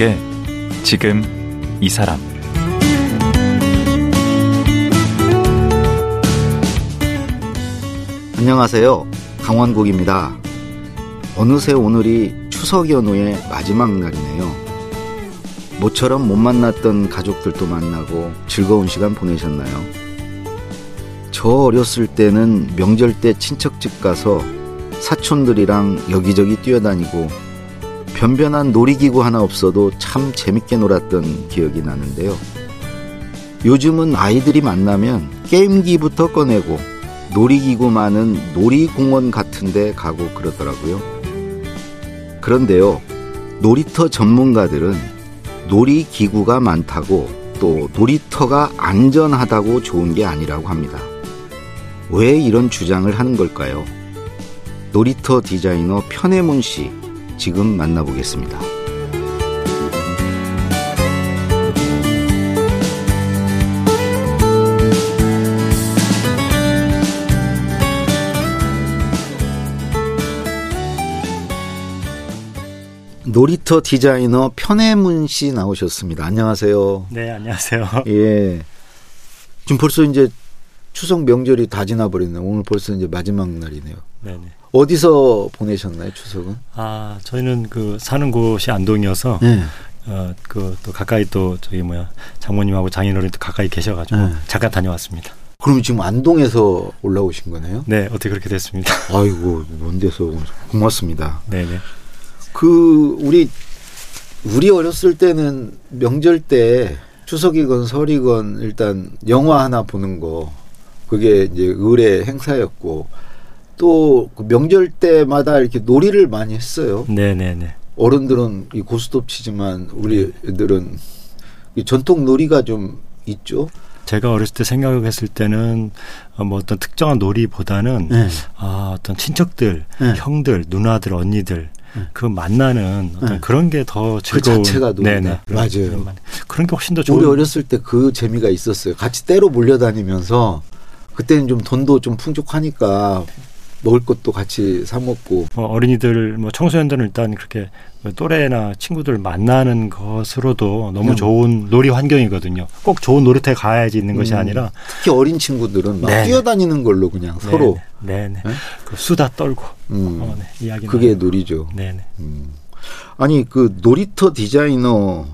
강원국의 지금 이 사람 안녕하세요. 강원국입니다. 어느새 오늘이 추석 연휴의 마지막 날이네요. 모처럼 못 만났던 가족들도 만나고 즐거운 시간 보내셨나요? 저 어렸을 때는 명절 때 친척집 가서 사촌들이랑 여기저기 뛰어다니고 변변한 놀이기구 하나 없어도 참 재밌게 놀았던 기억이 나는데요. 요즘은 아이들이 만나면 게임기부터 꺼내고 놀이기구 많은 놀이공원 같은 데 가고 그러더라고요. 그런데요, 놀이터 전문가들은 놀이기구가 많다고 또 놀이터가 안전하다고 좋은 게 아니라고 합니다. 왜 이런 주장을 하는 걸까요? 놀이터 디자이너 편혜문 씨, 지금 만나보겠습니다. 놀이터 디자이너 편혜문 씨 나오셨습니다. 안녕하세요. 네, 안녕하세요. 예. 지금 벌써 이제 추석 명절이 다 지나버렸네요. 오늘 벌써 이제 마지막 날이네요. 네네. 어디서 보내셨나요, 추석은? 아, 저희는 그 사는 곳이 안동이어서 네. 어, 그 또 가까이 또 저기 뭐야 장모님하고 장인어른도 가까이 계셔가지고 네. 잠깐 다녀왔습니다. 그럼 지금 안동에서 올라오신 거네요? 네, 어떻게 그렇게 됐습니다. 아이고, 먼 데서 고맙습니다. 네네. 그, 우리, 우리 어렸을 때는 명절 때 추석이건 설이건 일단 영화 하나 보는 거, 그게 이제 의뢰 행사였고, 또 그 명절 때마다 이렇게 놀이를 많이 했어요. 네네네. 어른들은 이 고스톱 치지만 우리 애들은 이 전통 놀이가 좀 있죠. 제가 어렸을 때 생각했을 때는 어, 뭐 어떤 특정한 놀이보다는 네. 아, 어떤 친척들, 네. 형들, 누나들, 언니들 네. 그 만나는 어떤 네. 그런 게더그 즐거운 자체가 놀이다. 맞아요. 그런 게 훨씬 더 좋은 우리 어렸을 때 그 재미가 있었어요. 같이 때로 몰려다니면서 그때는 좀 돈도 좀 풍족하니까 먹을 것도 같이 사 먹고 뭐 어린이들, 뭐 청소년들은 일단 그렇게 뭐 또래나 친구들 만나는 것으로도 너무 그냥- 좋은 놀이 환경이거든요. 꼭 좋은 놀이터에 가야지 있는 것이 음, 아니라 특히 어린 친구들은 막 네. 뛰어다니는 걸로 그냥 서로 네네, 네? 그 수다 떨고 음, 어, 네, 이야기 그게. 놀이죠. 네네. 음. 아니 그 놀이터 디자이너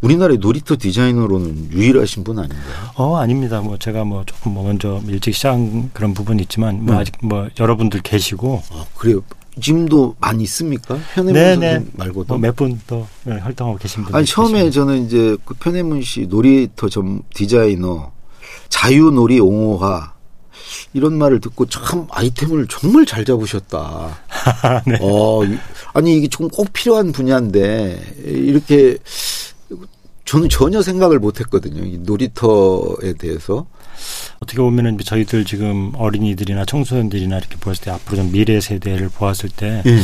우리나라의 놀이터 디자이너로는 유일하신 분 아닌가요? 어 아닙니다. 뭐 제가 뭐 조금 뭐 먼저 일찍 시작한 그런 부분이 있지만 뭐 네. 아직 뭐 여러분들 계시고 아, 그래요. 지금도 많이 있습니까? 편혜문 네네. 선생님 말고도. 뭐몇분 더 활동하고 계신 분들 아니 처음에 저는 이제 그 편혜문 씨 놀이터 점 디자이너 자유놀이 옹호화 이런 말을 듣고 참 아이템을 정말 잘 잡으셨다. 네. 어, 이- 아니 이게 좀꼭 필요한 분야인데 이렇게 저는 전혀 생각을 못 했거든요. 이 놀이터에 대해서. 어떻게 보면은 저희들 지금 어린이들이나 청소년들이나 이렇게 보았을 때 앞으로 좀 미래 세대를 보았을 때 예.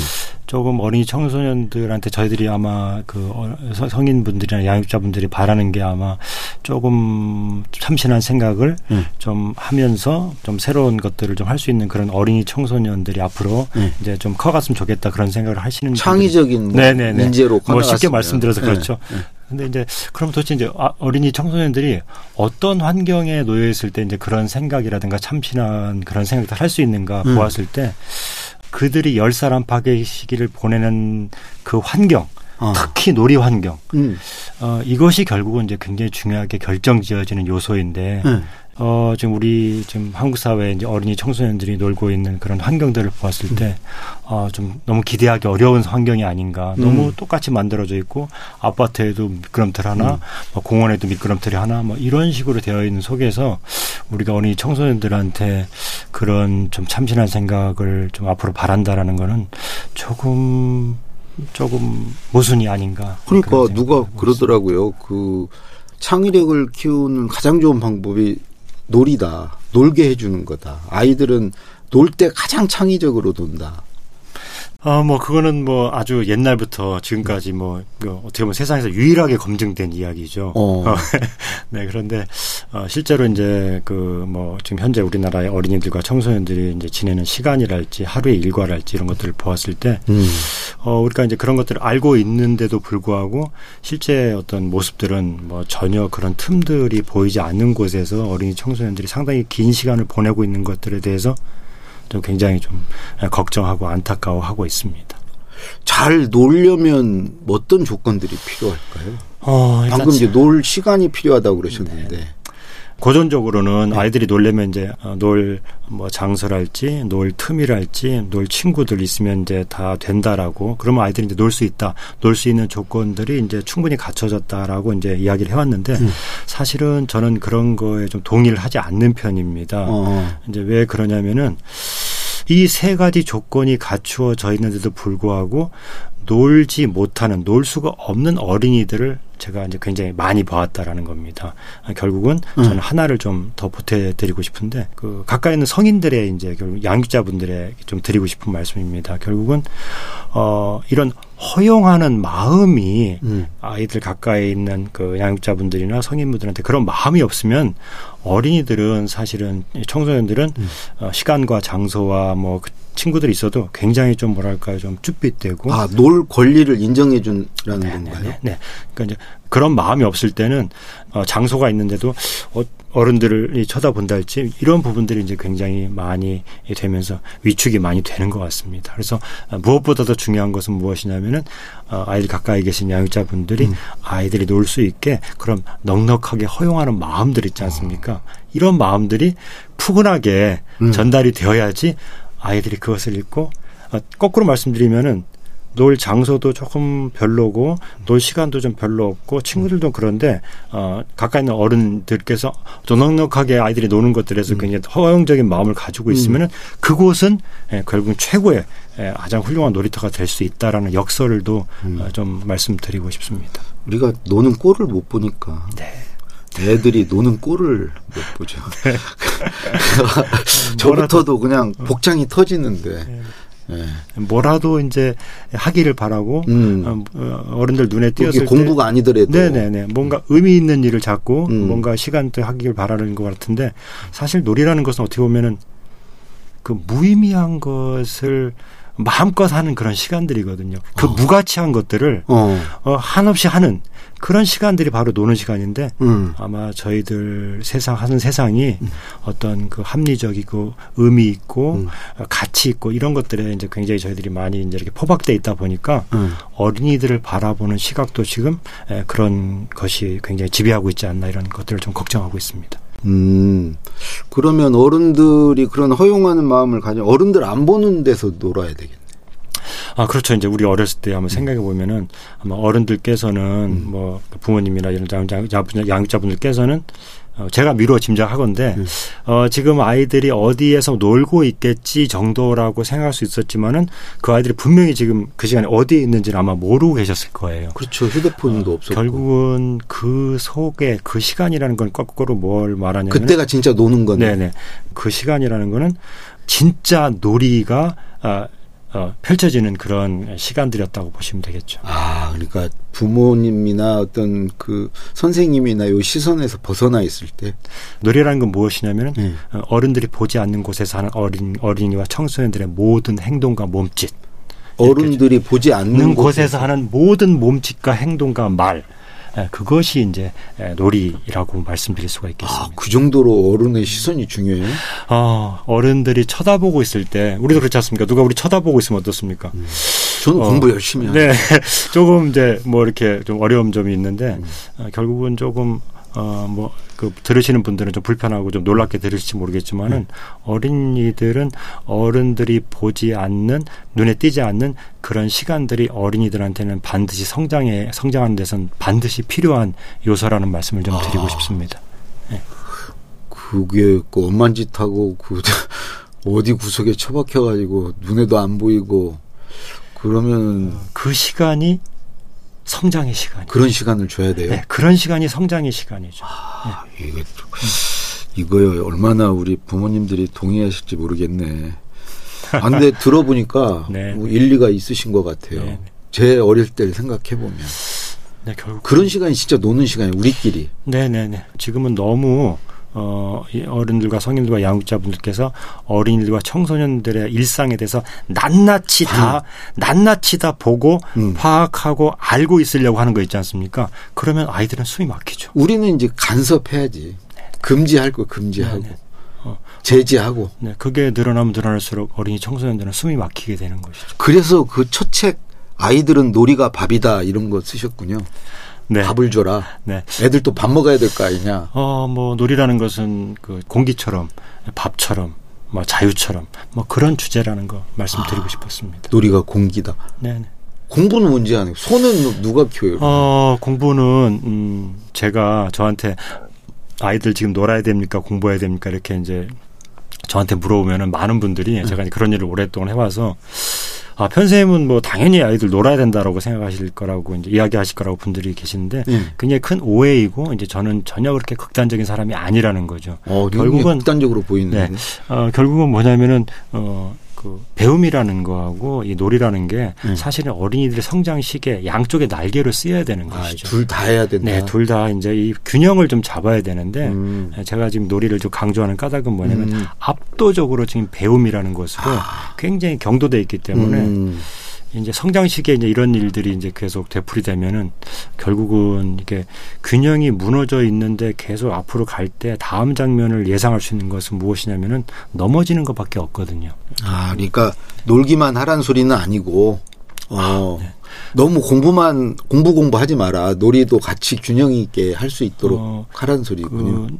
조금 어린이 청소년들한테 저희들이 아마 그 어, 서- 성인분들이나 양육자분들이 바라는 게 아마 조금 참신한 생각을 음. 좀 하면서 좀 새로운 것들을 좀 할 수 있는 그런 어린이 청소년들이 앞으로 음. 이제 좀 커갔으면 좋겠다 그런 생각을 하시는 창의적인 뭐 네네네. 인재로 뭐 쉽게. 말씀드려서 예. 그렇죠. 근데 이제 그럼 도대체 이제 아, 어린이 청소년들이 어떤 환경에 놓여 있을 때 이제 그런 생각이라든가 참신한 그런 생각을 할수 있는가 음. 보았을 때 그들이 열살 안팎의 시기를 보내는 그 환경, 어. 특히 놀이 환경, 음. 어, 이것이 결국은 이제 굉장히 중요하게 결정지어지는 요소인데, 예. 어, 지금 우리 지금 한국 사회에 이제 어린이 청소년들이 놀고 있는 그런 환경들을 보았을 음. 때, 어, 좀 너무 기대하기 어려운 환경이 아닌가. 너무 음. 똑같이 만들어져 있고, 아파트에도 미끄럼틀 하나, 음. 뭐 공원에도 미끄럼틀이 하나, 뭐 이런 식으로 되어 있는 속에서 우리가 어린이 청소년들한테 그런 좀 참신한 생각을 좀 앞으로 바란다라는 거는 조금, 조금 모순이 아닌가. 그러니까 누가 그러더라고요. 그 창의력을 키우는 가장 좋은 방법이 놀이다. 놀게 해주는 거다. 아이들은 놀 때 가장 창의적으로 논다. 어, 뭐, 그거는 뭐 아주 옛날부터 지금까지 뭐, 그 어떻게 보면 세상에서 유일하게 검증된 이야기죠. 어. 네, 그런데, 어, 실제로 이제 그 뭐 지금 현재 우리나라의 어린이들과 청소년들이 이제 지내는 시간이랄지 하루의 일과랄지 이런 것들을 보았을 때 음. 어, 우리가 이제 그런 것들을 알고 있는데도 불구하고 실제 어떤 모습들은 뭐 전혀 그런 틈들이 보이지 않는 곳에서 어린이 청소년들이 상당히 긴 시간을 보내고 있는 것들에 대해서 좀 굉장히 좀 걱정하고 안타까워하고 있습니다. 잘 놀려면 어떤 조건들이 필요할까요? 어, 방금 이제 놀 시간이 필요하다고 그러셨는데. 고전적으로는 아이들이 놀려면 이제 어, 놀뭐 장소랄지 놀 틈이랄지 놀 친구들 있으면 이제 다 된다라고 그러면 아이들이 이제 놀 수 있다 놀 수 있는 조건들이 이제 충분히 갖춰졌다라고 이제 이야기를 해왔는데 음. 사실은 저는 그런 거에 좀 동의를 하지 않는 편입니다. 어. 이제 왜 그러냐면은 이 세 가지 조건이 갖추어져 있는데도 불구하고 놀지 못하는 놀 수가 없는 어린이들을 제가 이제 굉장히 많이 봐왔다라는 겁니다. 아, 결국은 저는 음. 하나를 좀 더 보태드리고 싶은데 그 가까이 있는 성인들의 이제 결국 양육자분들의 좀 드리고 싶은 말씀입니다. 결국은 어 이런 허용하는 마음이 음. 아이들 가까이 있는 그 양육자분들이나 성인분들한테 그런 마음이 없으면 어린이들은 사실은 이 청소년들은 음. 어, 시간과 장소와 뭐 그 친구들이 있어도 굉장히 좀 뭐랄까요 좀 쭈삣대고 아, 놀 권리를 인정해 준라는 네, 건가요? 네, 네. 그러니까 이제 그런 마음이 없을 때는 어, 장소가 있는데도 어, 어른들이 쳐다본다 할지 이런 부분들이 이제 굉장히 많이 되면서 위축이 많이 되는 것 같습니다. 그래서 어, 무엇보다 더 중요한 것은 무엇이냐면은 어, 아이들 가까이 계신 양육자분들이 음. 아이들이 놀 수 있게 그런 넉넉하게 허용하는 마음들 있지 않습니까? 이런 마음들이 푸근하게 음. 전달이 되어야지 아이들이 그것을 읽고 어, 거꾸로 말씀드리면은 놀 장소도 조금 별로고 놀 시간도 좀 별로 없고 친구들도 그런데 어 가까이 있는 어른들께서 좀 넉넉하게 아이들이 노는 것들에서 굉장히 허용적인 마음을 가지고 있으면은 그곳은 예, 결국 최고의 예, 가장 훌륭한 놀이터가 될 수 있다라는 역설을도 어, 좀 말씀드리고 싶습니다. 우리가 노는 꼴을 못 보니까 네. 애들이 노는 꼴을 못 보죠. 저부터도 그냥 복장이 터지는데. 예. 뭐라도 이제 하기를 바라고 음. 어, 어른들 눈에 띄었을 때 공부가 아니더라도 네네네. 뭔가 의미 있는 일을 찾고 음. 뭔가 시간대 하기를 바라는 것 같은데 사실 놀이라는 것은 어떻게 보면은 그 무의미한 것을 마음껏 하는 그런 시간들이거든요. 그 무가치한 것들을 어. 어, 한없이 하는 그런 시간들이 바로 노는 시간인데 음. 아마 저희들 세상 하는 세상이 어떤 그 합리적이고 의미 있고 음. 어, 가치 있고 이런 것들에 이제 굉장히 저희들이 많이 이제 이렇게 포박돼 있다 보니까 음. 어린이들을 바라보는 시각도 지금 에, 그런 것이 굉장히 지배하고 있지 않나 이런 것들을 좀 걱정하고 있습니다. 음. 그러면 어른들이 그런 허용하는 마음을 가져 어른들 안 보는 데서 놀아야 되겠네. 아 그렇죠. 이제 우리 어렸을 때 한번 생각해 보면은 아마 어른들께서는 뭐 부모님이나 이런 양- 양- 양- 양육자분들께서는 어, 제가 미루어 짐작하건데 음. 어, 지금 아이들이 어디에서 놀고 있겠지 정도라고 생각할 수 있었지만은 그 아이들이 분명히 지금 그 시간에 어디에 있는지는 아마 모르고 계셨을 거예요. 그렇죠. 휴대폰도 없었고. 결국은 그 속에 그 시간이라는 건 거꾸로 뭘 말하냐면 그때가 진짜 노는 건데. 네네 그 시간이라는 거는 진짜 놀이가 아, 어, 펼쳐지는 그런 시간들이었다고 보시면 되겠죠. 아, 그러니까 부모님이나 어떤 그 선생님이나 요 시선에서 벗어나 있을 때. 놀이라는 건 무엇이냐면 네. 은 어른들이 보지 않는 곳에서 하는 어린 어린이와 청소년들의 모든 행동과 몸짓 어른들이 보지 않는 있는 곳에서 하는 모든 몸짓과 행동과 말 예, 그것이 이제 예, 놀이라고 말씀드릴 수가 아, 있겠습니다. 그 정도로 어른의 시선이 중요해요? 어, 어른들이 쳐다보고 있을 때 우리도 그렇지 않습니까? 누가 우리 쳐다보고 있으면 어떻습니까? 저는 어, 공부 열심히 하죠. 네, 조금 이제 뭐 이렇게 좀 어려운 점이 있는데 음. 어, 결국은 조금 어뭐 그 들으시는 분들은 좀 불편하고 좀 놀랍게 들으실지 모르겠지만은 음. 어린이들은 어른들이 보지 않는 눈에 띄지 않는 그런 시간들이 어린이들한테는 반드시 성장에 성장하는 데선 반드시 필요한 요소라는 말씀을 좀 드리고 아. 싶습니다. 그게 그 엄만 짓하고 그 어디 구석에 처박혀 가지고 눈에도 안 보이고 그러면 그 시간이 성장의 시간이. 그런 시간을 줘야 돼요. 네, 그런 시간이 성장의 시간이죠. 아, 이게 또- 이거요 얼마나 우리 부모님들이 동의하실지 모르겠네. 아, 근데 들어보니까 네. 뭐 일리가 있으신 것 같아요. 네. 제 어릴 때를 생각해 보면 네, 결국 그런 시간이 진짜 노는 시간이 우리끼리. 네 네 네. 지금은 너무 어, 이 어른들과 성인들과 양육자분들께서 어린이들과 청소년들의 일상에 대해서 낱낱이 다, 낱낱이 다 보고 음. 파악하고 알고 있으려고 하는 거 있지 않습니까? 그러면 아이들은 숨이 막히죠. 우리는 이제 간섭해야지. 금지할 거 금지하고 네네. 어. 제지하고. 네, 그게 늘어나면 늘어날수록 어린이 청소년들은 숨이 막히게 되는 것이죠. 그래서 그첫책 아이들은 놀이가 밥이다 이런 거 쓰셨군요. 네. 밥을 줘라. 네. 애들 또 밥 먹어야 될 거 아니냐. 어, 뭐, 놀이라는 것은 그 공기처럼, 밥처럼, 뭐, 자유처럼, 뭐, 그런 주제라는 거 말씀드리고 싶었습니다. 놀이가 공기다. 네네. 공부는 문제 아니고 손은 누가 키워요? 어, 공부는, 음, 제가 저한테 아이들 지금 놀아야 됩니까? 공부해야 됩니까? 이렇게 이제 저한테 물어보면은 많은 분들이 제가 이제 그런 일을 오랫동안 해와서 아, 편쌤은 뭐 당연히 아이들 놀아야 된다라고 생각하실 거라고 이제 이야기하실 거라고 분들이 계시는데 예. 굉장히 큰 오해이고 이제 저는 전혀 그렇게 극단적인 사람이 아니라는 거죠. 어, 결국은- 극단적으로 보이는데. 네. 어, 결국은 뭐냐면은 어, 그 배움이라는 거하고 이 놀이라는 게 음. 사실은 어린이들의 성장 시기에 양쪽의 날개로 쓰여야 되는 아, 것이죠. 둘 다 해야 된다. 네, 둘 다 이제 이 균형을 좀 잡아야 되는데 음. 제가 지금 놀이를 좀 강조하는 까닭은 뭐냐면 음. 압도적으로 지금 배움이라는 것으로 굉장히 경도돼 있기 때문에 음. 이제 성장 시기에 이제 이런 일들이 이제 계속 되풀이되면은 결국은 이게 균형이 무너져 있는데 계속 앞으로 갈 때 다음 장면을 예상할 수 있는 것은 무엇이냐면은 넘어지는 것밖에 없거든요. 아, 그러니까 놀기만 하란 소리는 아니고, 어, 네. 너무 공부만, 공부 공부하지 마라. 놀이도 같이 균형 있게 할 수 있도록 어, 하란 소리군요. 그, 그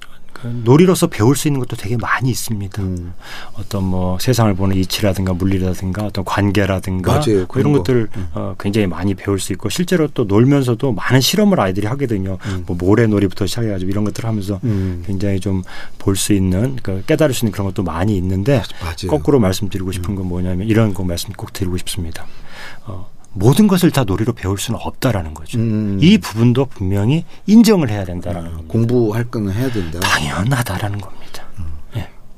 놀이로서 배울 수 있는 것도 되게 많이 있습니다. 음. 어떤 뭐 세상을 보는 이치라든가 물리라든가 어떤 관계라든가 맞아요. 뭐 그런 이런 거. 것들을 음. 어, 굉장히 많이 배울 수 있고 실제로 또 놀면서도 많은 실험을 아이들이 하거든요. 음. 뭐 모래놀이부터 시작해가지고 이런 것들을 하면서 음. 굉장히 좀 볼 수 있는 그 깨달을 수 있는 그런 것도 많이 있는데 맞아요. 거꾸로 말씀드리고 싶은 건 뭐냐면 이런 거 말씀 꼭 드리고 싶습니다. 어, 모든 것을 다 놀이로 배울 수는 없다라는 거죠. 음. 이 부분도 분명히 인정을 해야 된다라는 겁니다. 공부할 거는 해야 된다. 당연하다라는 겁니다. 예.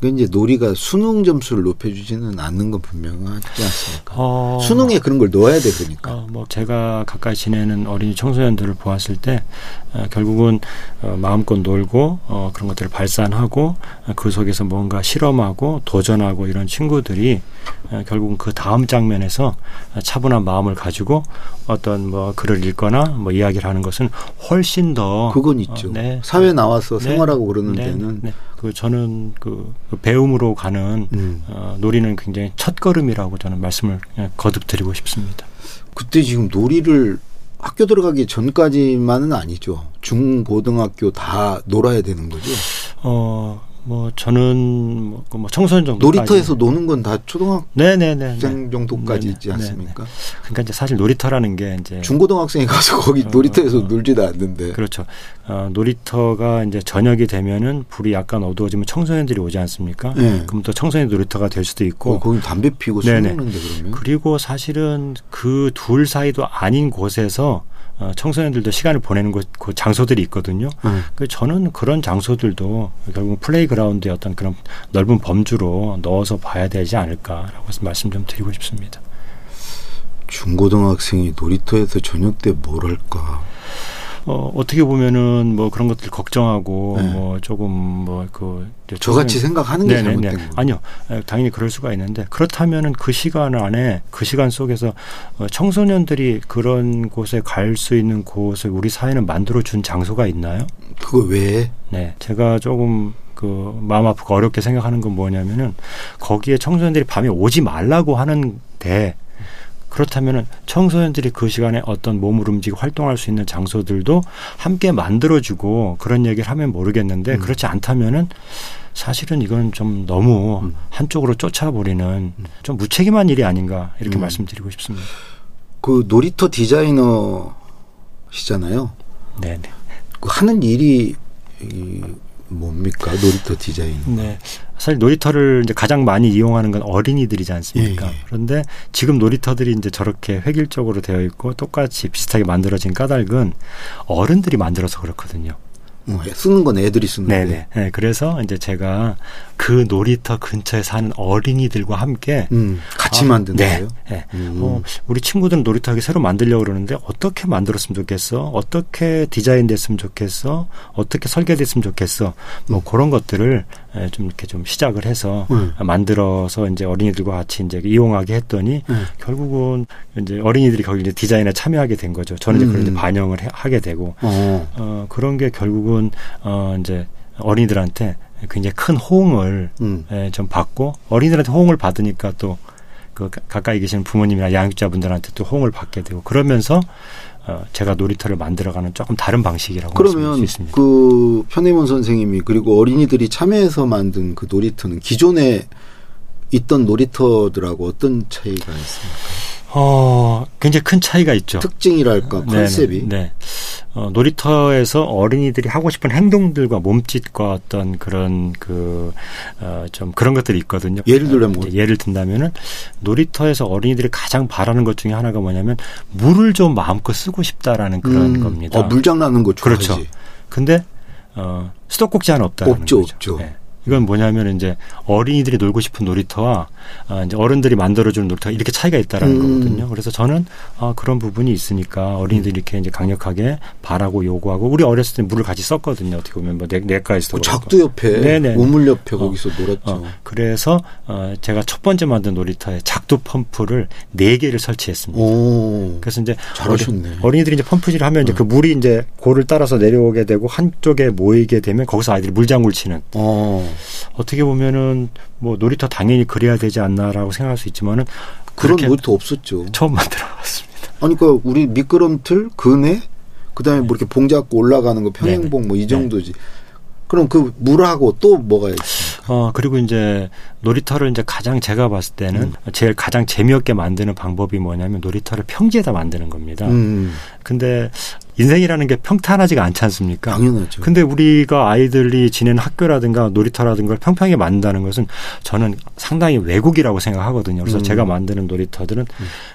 그 이제 놀이가 수능 점수를 높여주지는 않는 건 분명하지 않습니까? 어, 수능에 그런 걸 넣어야 돼, 그러니까. 어, 뭐 제가 가까이 지내는 어린이 청소년들을 보았을 때 어, 결국은 어, 마음껏 놀고 어, 그런 것들을 발산하고 어, 그 속에서 뭔가 실험하고 도전하고 이런 친구들이 어, 결국은 그 다음 장면에서 어, 차분한 마음을 가지고 어떤 뭐 글을 읽거나 뭐 이야기를 하는 것은 훨씬 더 그건 있죠. 어, 네. 사회 나와서 네. 생활하고 그러는 네. 데는. 네. 그 저는 그, 그 배움으로 가는 음. 어, 놀이는 굉장히 첫 걸음이라고 저는 말씀을 그냥 거듭 드리고 싶습니다. 그때 지금 놀이를 학교 들어가기 전까지만은 아니죠. 중, 고등학교 다 놀아야 되는 거죠. 어, 뭐 저는 뭐, 그뭐 청소년 정도 놀이터에서 노는 건 다 초등학생 네네네. 정도까지 네네. 있지 네네. 않습니까? 그러니까 이제 사실 놀이터라는 게 이제 중고등학생이 가서 거기 어, 놀이터에서 어. 놀지도 않는데. 그렇죠. 어, 놀이터가 이제 저녁이 되면은 불이 약간 어두워지면 청소년들이 오지 않습니까? 네. 그럼 또 청소년 놀이터가 될 수도 있고 어, 거기 담배 피고 술 네네. 먹는데 그러면. 그리고 사실은 그 둘 사이도 아닌 곳에서 어, 청소년들도 시간을 보내는 곳, 그 장소들이 있거든요. 음. 그 저는 그런 장소들도 결국 playground의 어떤 그런 넓은 범주로 넣어서 봐야 되지 않을까라고 말씀 좀 드리고 싶습니다. 중고등학생이 놀이터에서 저녁 때 뭘 할까? 어, 어떻게 보면은 뭐 그런 것들 걱정하고 네. 뭐 조금 뭐그 저같이 생각하는 게 잘못된 거. 아니요, 에, 당연히 그럴 수가 있는데 그렇다면은 그 시간 안에 그 시간 속에서 어, 청소년들이 그런 곳에 갈 수 있는 곳을 우리 사회는 만들어 준 장소가 있나요? 그거 왜? 네, 제가 조금 그 마음 아프고 어렵게 생각하는 건 뭐냐면은 거기에 청소년들이 밤에 오지 말라고 하는데 그렇다면은 청소년들이 그 시간에 어떤 몸을 움직이고 활동할 수 있는 장소들도 함께 만들어주고 그런 얘기를 하면 모르겠는데 음. 그렇지 않다면은 사실은 이건 좀 너무 음. 한쪽으로 쫓아버리는 좀 무책임한 일이 아닌가 이렇게 음. 말씀드리고 싶습니다. 그 놀이터 디자이너시잖아요. 네, 네. 그 하는 일이 이 뭡니까 놀이터 디자인? 네. 사실 놀이터를 이제 가장 많이 이용하는 건 어린이들이지 않습니까? 예, 예. 그런데 지금 놀이터들이 이제 저렇게 획일적으로 되어 있고 똑같이 비슷하게 만들어진 까닭은 어른들이 만들어서 그렇거든요. 어, 쓰는 건 애들이 쓰는 네네. 데 네, 그래서 이제 제가 그 놀이터 근처에 사는 어린이들과 함께 음, 같이 아, 만드는 네. 거예요? 네. 음. 어, 우리 친구들은 놀이터 여기 새로 만들려고 그러는데 어떻게 만들었으면 좋겠어? 어떻게 디자인 됐으면 좋겠어? 어떻게 설계됐으면 좋겠어? 뭐 그런 것들을 예, 좀 이렇게 좀 시작을 해서 음. 만들어서 이제 어린이들과 같이 이제 이용하게 했더니 음. 결국은 이제 어린이들이 거기 이제 디자인에 참여하게 된 거죠. 저는 이제 이제 음. 반영을 해- 하게 되고 어. 어, 그런 게 결국은 어, 이제 어린이들한테 굉장히 큰 호응을 음. 예, 좀 받고 어린이들한테 호응을 받으니까 또 그 가까이 계시는 부모님이나 양육자분들한테 또 호응을 받게 되고 그러면서 어, 제가 놀이터를 만들어가는 조금 다른 방식이라고 그러면 있습니다. 그 편의원 선생님이 그리고 어린이들이 참여해서 만든 그 놀이터는 기존에 있던 놀이터들하고 어떤 차이가 있습니까? 어, 굉장히 큰 차이가 있죠. 특징이랄까 네, 컨셉이 네. 네. 어, 놀이터에서 어린이들이 하고 싶은 행동들과 몸짓과 어떤 그런 그, 어, 좀 그런 것들이 있거든요. 예를 들면 뭐? 이제 예를 든다면은 놀이터에서 어린이들이 가장 바라는 것 중에 하나가 뭐냐면 물을 좀 마음껏 쓰고 싶다라는 그런 음, 겁니다. 어, 물장 나는 거 좋아하지. 그렇죠. 근데, 어, 수도꼭지는 없다는 없죠, 거죠. 없죠. 네. 이건 뭐냐면 이제 어린이들이 놀고 싶은 놀이터와 아, 이제 어른들이 만들어주는 놀이터가 이렇게 차이가 있다라는 음. 거거든요. 그래서 저는 아, 그런 부분이 있으니까 어린이들이 이렇게 이제 강력하게 바라고 요구하고 우리 어렸을 때 물을 같이 썼거든요. 어떻게 보면 뭐 내, 내과에서도 그 그렇고. 작두 옆에 네네. 우물 옆에 어, 거기서 놀았죠. 어, 그래서 어, 제가 첫 번째 만든 놀이터에 작두 펌프를 네 개를 설치했습니다. 오, 그래서 이제 잘하셨네. 어린, 이들이 이제 펌프질을 하면 이제 그 물이 이제 고를 따라서 내려오게 되고 한쪽에 모이게 되면 거기서 아이들이 물장구를 치는 어, 어떻게 보면은 뭐 놀이터 당연히 그래야 되지 않나라고 생각할 수 있지만은 그런 놀이터 없었죠. 처음 만들어봤습니다. 아니, 그 우리 미끄럼틀, 그네, 그다음에 뭐 이렇게 봉 잡고 올라가는 거 평행봉 뭐이 네. 정도지. 그럼 그 물하고 또 뭐가 있습니까? 어 그리고 이제 놀이터를 이제 가장 제가 봤을 때는 음. 제일 가장 재미없게 만드는 방법이 뭐냐면 놀이터를 평지에다 만드는 겁니다. 음, 근데 인생이라는 게 평탄하지가 않지 않습니까? 당연하죠. 근데 우리가 아이들이 지내는 학교라든가 놀이터라든가 걸 평평하게 만든다는 것은 저는 상당히 왜곡이라고 생각하거든요. 그래서 음. 제가 만드는 놀이터들은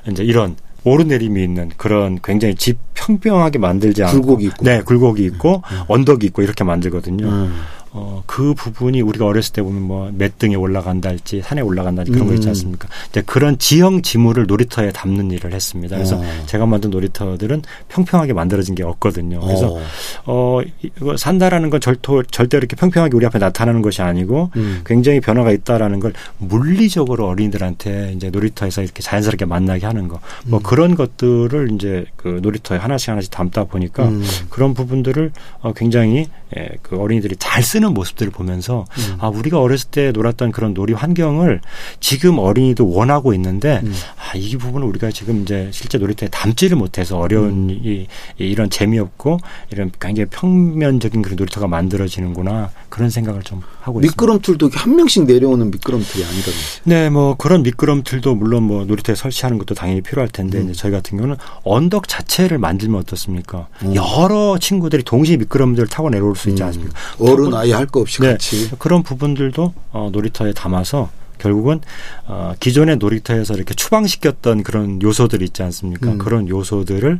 이제 이런 오르내림이 있는 그런 굉장히 집 평평하게 만들지 않고 굴곡이 있고. 네 굴곡이 있고 언덕이 있고 이렇게 만들거든요. 음. 어, 그 부분이 우리가 어렸을 때 보면 뭐 맷등에 올라간다 할지 산에 올라간다 할지 그런 거 있지 음. 않습니까? 이제 그런 지형 지물을 놀이터에 담는 일을 했습니다. 그래서 어. 제가 만든 놀이터들은 평평하게 만들어진 게 없거든요. 그래서 어. 어, 이거 산다라는 건 절도, 절대 이렇게 평평하게 우리 앞에 나타나는 것이 아니고 음. 굉장히 변화가 있다라는 걸 물리적으로 어린이들한테 이제 놀이터에서 이렇게 자연스럽게 만나게 하는 거. 뭐 음. 그런 것들을 이제 그 놀이터에 하나씩 하나씩 담다 보니까 음. 그런 부분들을 어, 굉장히 예, 그 어린이들이 잘 쓰는 모습들을 보면서 음. 아, 우리가 어렸을 때 놀았던 그런 놀이 환경을 지금 어린이도 원하고 있는데 음. 아, 이 부분을 우리가 지금 이제 실제 놀이터에 담지를 못해서 어려운 음. 이, 이, 이런 재미없고 이런 굉장히 평면적인 그런 놀이터가 만들어지는구나 그런 생각을 좀 하고 있습니다. 미끄럼틀도 한 명씩 내려오는 미끄럼틀이 아니라면서요. 네, 뭐 그런 미끄럼틀도 물론 뭐 놀이터에 설치하는 것도 당연히 필요할 텐데 음. 이제 저희 같은 경우는 언덕 자체를 만들면 어떻습니까? 음. 여러 친구들이 동시에 미끄럼틀을 타고 내려올 수 있지 음. 않습니까? 어른 아이 할 거 없이 네, 같이. 그런 부분들도 어, 놀이터에 담아서 결국은 어, 기존의 놀이터에서 이렇게 추방시켰던 그런 요소들 있지 않습니까? 음. 그런 요소들을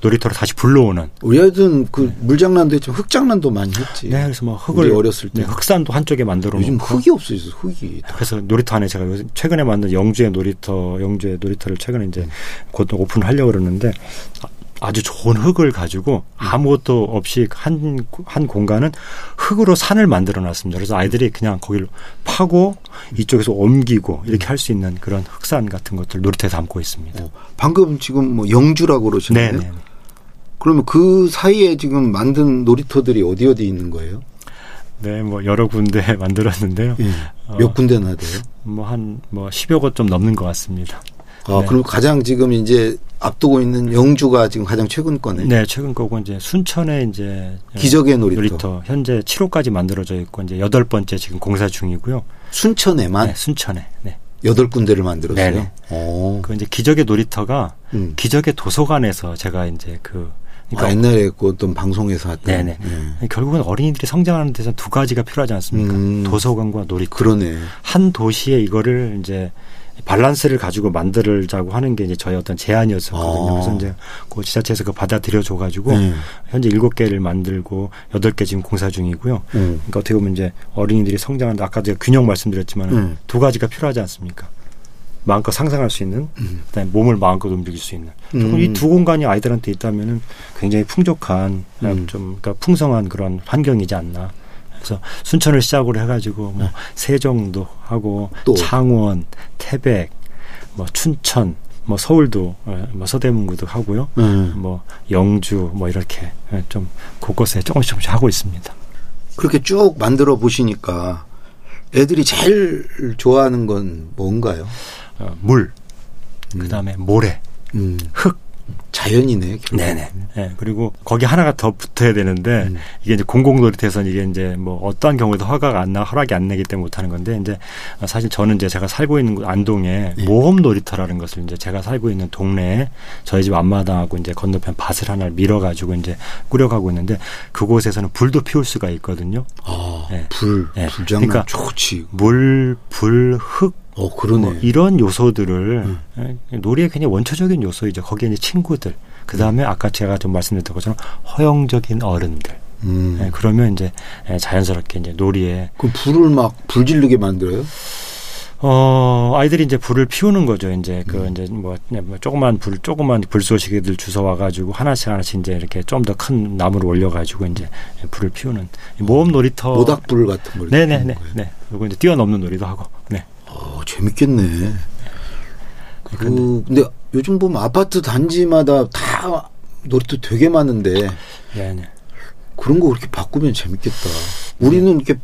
놀이터로 다시 불러오는. 우리 아이들은 그 물장난도 했지만 흑장난도 많이 했지. 네, 그래서 뭐 흑을 어렸을 때. 네, 흑산도 한쪽에 만들어 요즘 놓고 흑이 없어졌어, 흑이. 그래서 놀이터 안에 제가 요새 최근에 만든 영주의 놀이터, 영주의 놀이터를 최근에 이제 곧 오픈하려고 그러는데 아주 좋은 흑을 가지고 아무것도 없이 한, 한 공간은 흑으로 산을 만들어 놨습니다. 그래서 아이들이 그냥 거기를 파고 이쪽에서 옮기고 이렇게 할 수 있는 그런 흑산 같은 것들 놀이터에 담고 있습니다. 어, 방금 지금 뭐 영주라고 그러시는데. 네네. 그러면 그 사이에 지금 만든 놀이터들이 어디 어디 있는 거예요? 네, 뭐 여러 군데 만들었는데요. 예. 어. 몇 군데나 돼요? 뭐한뭐 10여 곳 좀 넘는 것 같습니다. 아, 네. 그럼 가장 지금 이제 앞두고 있는 영주가 지금 가장 최근 거네. 네, 최근 거고 이제 순천에 이제 기적의 놀이터. 놀이터 현재 7호까지 만들어져 있고 이제 여덟 번째 지금 공사 중이고요. 순천에만 네, 순천에. 네. 여덟 군데를 만들었어요. 네네. 오. 그 이제 기적의 놀이터가 음. 기적의 도서관에서 제가 이제 그 아, 옛날에 그 어떤 방송에서 했던. 네네. 예. 결국은 어린이들이 성장하는 데서 두 가지가 필요하지 않습니까? 음. 도서관과 놀이터. 그러네. 한 도시에 이거를 이제 밸런스를 가지고 만들자고 하는 게 이제 저희 어떤 제안이었었거든요. 아. 그래서 이제 그 지자체에서 그 받아들여 줘 가지고 네. 현재 일곱 개를 만들고 여덟 개 지금 공사 중이고요. 음. 그러니까 어떻게 보면 이제 어린이들이 성장하는데 아까 제가 균형 말씀드렸지만 음. 두 가지가 필요하지 않습니까? 마음껏 상상할 수 있는, 그다음에 몸을 마음껏 움직일 수 있는. 음. 이두 공간이 아이들한테 있다면은 굉장히 풍족한, 음. 좀 그러니까 풍성한 그런 환경이지 않나. 그래서 순천을 시작으로 해가지고 뭐 세종도 하고 네. 또. 창원, 태백, 뭐 춘천, 뭐 서울도 어, 뭐 서대문구도 하고요. 음. 뭐 영주 뭐 이렇게 예, 좀 곳곳에 조금씩 조금씩 하고 있습니다. 그렇게 쭉 만들어 보시니까 애들이 제일 좋아하는 건 뭔가요? 어, 물, 그다음에 모래, 음. 흙. 자연이네. 결국. 네네. 예, 그리고 거기 하나가 더 붙어야 되는데 음. 이게 이제 공공놀이터에서는 이게 이제 뭐 어떠한 경우에도 허가가 안 나, 허락이 안 내기 때문에 못하는 건데 이제 사실 저는 이제 제가 살고 있는 곳 안동에 예. 모험놀이터라는 것을 이제 제가 살고 있는 동네에 저희 집 앞마당하고 이제 건너편 밭을 하나를 밀어가지고 이제 꾸려가고 있는데 그곳에서는 불도 피울 수가 있거든요. 아, 네. 불, 네. 불 장난 그러니까 좋지. 물, 불, 흙, 어, 그러네. 뭐 이런 요소들을 음. 예, 놀이의 굉장히 원초적인 요소이죠. 거기에 이제 친구들. 그 다음에 아까 제가 좀 말씀드렸던 것처럼 허용적인 어른들. 음. 예, 그러면 이제 예, 자연스럽게 이제 놀이에 그럼 불을 막 불질르게 만들어요? 어 아이들이 이제 불을 피우는 거죠. 이제 그 음. 이제 뭐, 그냥 뭐 조그만 불 조그만 불쏘시개들 주워 와 가지고 하나씩 하나씩 이제 이렇게 좀 더 큰 나무를 올려 가지고 이제 불을 피우는 이 모험 놀이터. 모닥불 같은 걸. 네 네네. 하는 거예요? 네. 그리고 이제 뛰어넘는 놀이도 하고. 네. 어, 재밌겠네. 그, 근데- 근데 요즘 보면 아파트 단지마다 다 놀이터 되게 많은데 네네. 그런 거 그렇게 바꾸면 재밌겠다. 우리는 이렇게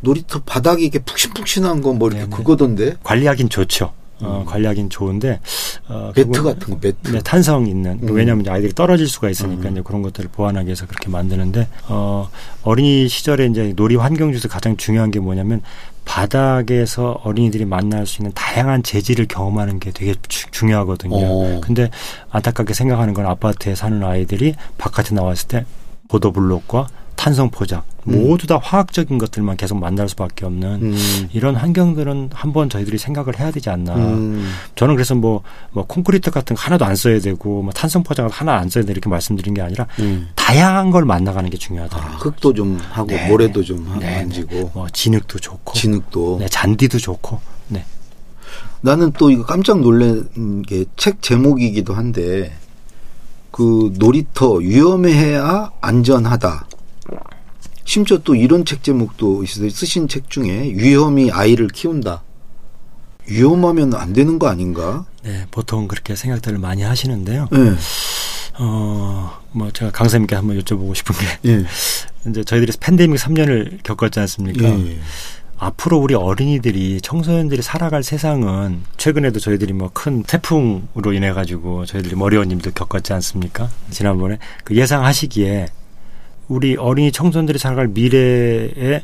놀이터 바닥이 이렇게 푹신푹신한 거 뭐 이렇게 네네. 그거던데 관리하긴 좋죠. 어, 음. 관리하긴 좋은데 어, 매트 같은 거 매트. 네, 탄성 있는 음. 왜냐하면 이제 아이들이 떨어질 수가 있으니까 음. 이제 그런 것들을 보완하기 위해서 그렇게 만드는데 어, 어린이 시절에 이제 놀이 환경 중에서 가장 중요한 게 뭐냐면 바닥에서 어린이들이 만날 수 있는 다양한 재질을 경험하는 게 되게 주- 중요하거든요. 어. 근데 안타깝게 생각하는 건 아파트에 사는 아이들이 바깥에 나왔을 때 보도블록과 탄성 포장 음. 모두 다 화학적인 것들만 계속 만날 수밖에 없는 음. 이런 환경들은 한번 저희들이 생각을 해야 되지 않나. 음. 저는 그래서 뭐, 뭐 콘크리트 같은 거 하나도 안 써야 되고, 뭐 탄성 포장 하나 안 써야 돼 이렇게 말씀드린 게 아니라 음. 다양한 걸 만나가는 게 중요하다. 아, 흙도 좀 하고 네, 모래도 좀 하- 네, 만지고 뭐 진흙도 좋고, 진흙도 네, 잔디도 좋고, 네. 나는 또 이거 깜짝 놀란 게 책 제목이기도 한데 그 놀이터 위험해야 안전하다. 심지어 또 이런 책 제목도 있어요. 쓰신 책 중에 위험이 아이를 키운다. 위험하면 안 되는 거 아닌가? 네, 보통 그렇게 생각들을 많이 하시는데요. 예. 어, 뭐 제가 강사님께 한번 여쭤보고 싶은 게 예. 이제 저희들이 팬데믹 3년을 겪었지 않습니까? 예. 앞으로 우리 어린이들이 청소년들이 살아갈 세상은 최근에도 저희들이 뭐 큰 태풍으로 인해 가지고 저희들이 머리원님도 겪었지 않습니까? 지난번에 그 예상하시기에 우리 어린이 청소년들이 살아갈 미래에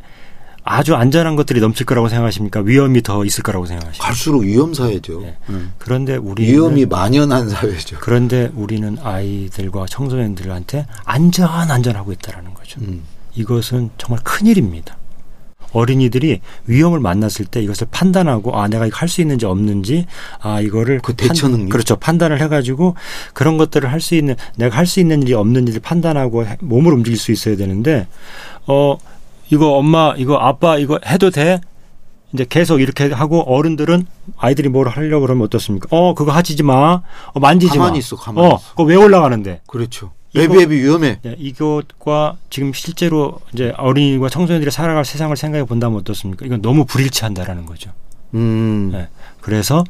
아주 안전한 것들이 넘칠 거라고 생각하십니까? 위험이 더 있을 거라고 생각하십니까? 갈수록 위험 사회죠. 네. 음. 그런데 우리 위험이 만연한 사회죠. 그런데 우리는 아이들과 청소년들한테 안전 안전하고 있다라는 거죠. 음. 이것은 정말 큰 일입니다. 어린이들이 위험을 만났을 때 이것을 판단하고 아 내가 이거 할 수 있는지 없는지 아 이거를 그 대처 판- 능력. 그렇죠 판단을 해가지고 그런 것들을 할 수 있는 내가 할 수 있는 일이 없는 일을 판단하고 해- 몸을 움직일 수 있어야 되는데 어 이거 엄마 이거 아빠 이거 해도 돼 이제 계속 이렇게 하고 어른들은 아이들이 뭘 하려고 그러면 어떻습니까? 어 그거 하지 마, 어, 만지지 마. 가만히 있어, 가만히 어 있어. 그거 왜 올라가는데? 그렇죠. 애비 위험해. 네, 이것과 지금 실제로 이제 어린이와 청소년들이 살아갈 세상을 생각해 본다면 어떻습니까? 이건 너무 불일치한다라는 거죠. 음. 네. 그래서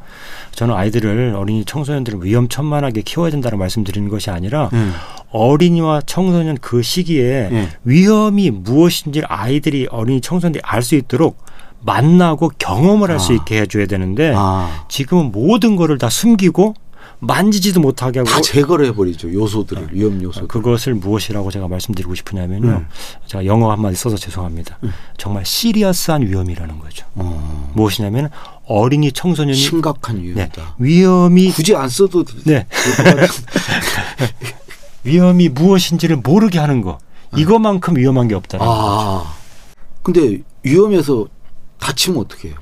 저는 아이들을 어린이 청소년들을 위험천만하게 키워야 된다는 말씀드리는 것이 아니라 음. 어린이와 청소년 그 시기에 예. 위험이 무엇인지 아이들이 어린이 청소년들이 알 수 있도록 만나고 경험을 할수 아. 있게 해줘야 되는데 아. 지금은 모든 거를 다 숨기고 만지지도 못하게 하고 다 제거를 해버리죠. 요소들을 위험 요소들. 그것을 무엇이라고 제가 말씀드리고 싶으냐면요. 음. 제가 영어 한마디 써서 죄송합니다. 음. 정말 시리어스한 위험이라는 거죠. 어. 무엇이냐면 어린이 청소년이 심각한 네, 위험이다. 위험이 굳이 안 써도 네. 위험이 무엇인지를 모르게 하는 거. 이것만큼 위험한 게 없다는 거죠. 아. 근데 위험해서 다치면 어떻게 해요?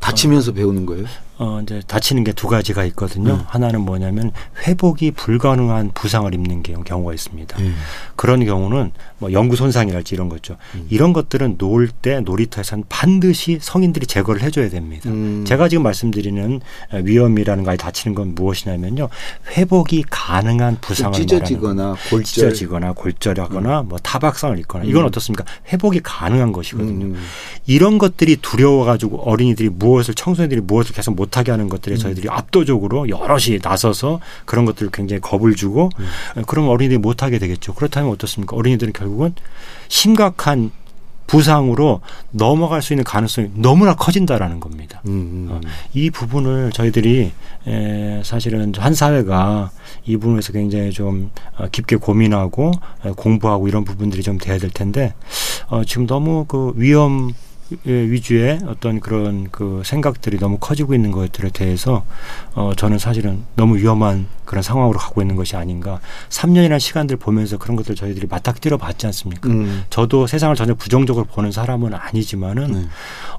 다치면서 배우는 거예요? 어, 이제 다치는 게 두 가지가 있거든요. 음. 하나는 뭐냐면 회복이 불가능한 부상을 입는 게- 경우가 있습니다. 예. 그런 경우는 뭐 연구 손상이랄지 이런 거죠. 음. 이런 것들은 놀 때 놀이터에서는 반드시 성인들이 제거를 해줘야 됩니다. 음. 제가 지금 말씀드리는 위험이라는 거에 다치는 건 무엇이냐면요. 회복이 가능한 부상을 찢어지거나 골절 찢어지거나 골절하거나 뭐 타박상을 입거나 이건 음. 어떻습니까? 회복이 가능한 것이거든요. 음. 이런 것들이 두려워가지고 어린이들이 무엇을 청소년들이 무엇을 계속 못 하게 하는 음. 것들에 저희들이 압도적으로 여럿이 나서서 그런 것들을 굉장히 겁을 주고 음. 어, 그럼 어린이들이 못하게 되겠죠. 그렇다면 어떻습니까? 어린이들은 결국은 심각한 부상으로 넘어갈 수 있는 가능성이 너무나 커진다라는 겁니다. 음. 어, 이 부분을 저희들이 에, 사실은 한 사회가 이 부분에서 굉장히 좀 어, 깊게 고민하고 에, 공부하고 이런 부분들이 좀 돼야 될 텐데 어, 지금 너무 그 위험 예, 위주의 어떤 그런 그 생각들이 너무 커지고 있는 것들에 대해서 어 저는 사실은 너무 위험한 그런 상황으로 가고 있는 것이 아닌가. 3년이라는 시간들 보면서 그런 것들 저희들이 맞닥뜨려 봤지 않습니까? 음. 저도 세상을 전혀 부정적으로 보는 사람은 아니지만은 네.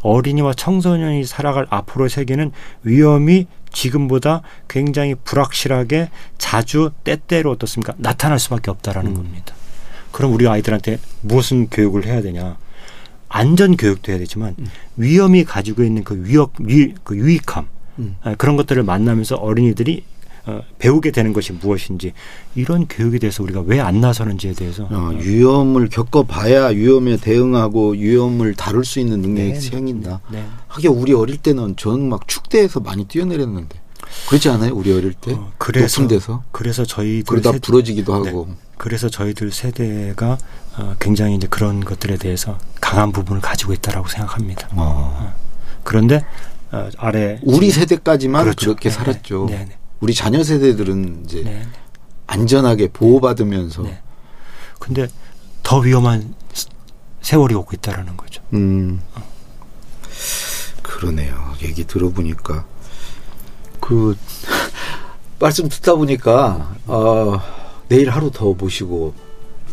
어린이와 청소년이 살아갈 앞으로의 세계는 위험이 지금보다 굉장히 불확실하게 자주 때때로 어떻습니까? 나타날 수밖에 없다라는 음. 겁니다. 그럼 우리 아이들한테 무슨 교육을 해야 되냐? 안전 교육도 해야 되지만 음. 위험이 가지고 있는 그 위협, 위, 그 유익함 음. 아, 그런 것들을 만나면서 어린이들이 어, 배우게 되는 것이 무엇인지 이런 교육에 대해서 우리가 왜 안 나서는지에 대해서 어, 위험을 겪어봐야 위험에 대응하고 위험을 다룰 수 있는 능력이 네, 생긴다. 네. 하긴 우리 어릴 때는 저는 막 축대에서 많이 뛰어내렸는데 그렇지 않아요? 우리 어릴 때 어, 그래서 높은 데서 그래서 저희들 그러다 세- 부러지기도 네. 하고 그래서 저희들 세대가 어, 굉장히 이제 그런 것들에 대해서 강한 부분을 가지고 있다라고 생각합니다. 어. 그런데 어, 아래 우리 세대까지만 그 그렇죠. 렇게 네, 살았죠. 네, 네, 우리 자녀 세대들은 이제 네, 네. 안전하게 보호받으면서 네. 근데 더 위험한 스- 세월이 오고 있다라는 거죠. 음 그러네요. 얘기 들어보니까 그 말씀 듣다 보니까 어, 내일 하루 더 모시고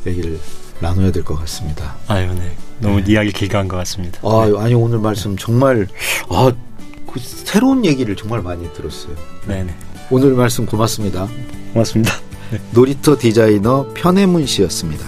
얘기를 나눠야 될 것 같습니다. 아유, 네. 너무 이야기 길게 한 것 같습니다. 아, 네. 아니 오늘 말씀 정말 아, 그 새로운 얘기를 정말 많이 들었어요. 네, 네. 오늘 말씀 고맙습니다. 고맙습니다. 놀이터 디자이너 편혜문 씨였습니다.